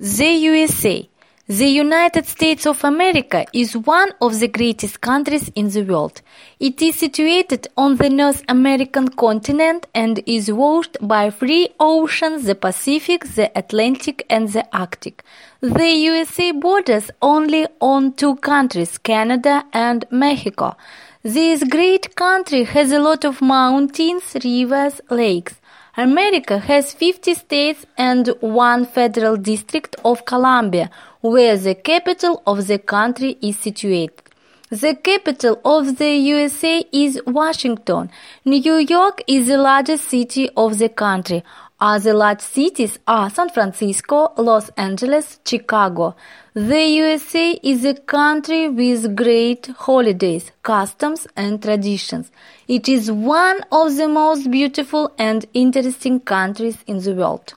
The USA. The United States of America is one of the greatest countries in the world. It is situated on the North American continent and is washed by three oceans, the Pacific, the Atlantic and the Arctic. The USA borders only on two countries, Canada and Mexico. This great country has a lot of mountains, rivers, lakes. America has 50 states and one federal district of Columbia, where the capital of the country is situated. The capital of the USA is Washington. New York is the largest city of the country. Other large cities are San Francisco, Los Angeles, Chicago. The USA is a country with great holidays, customs and traditions. It is one of the most beautiful and interesting countries in the world.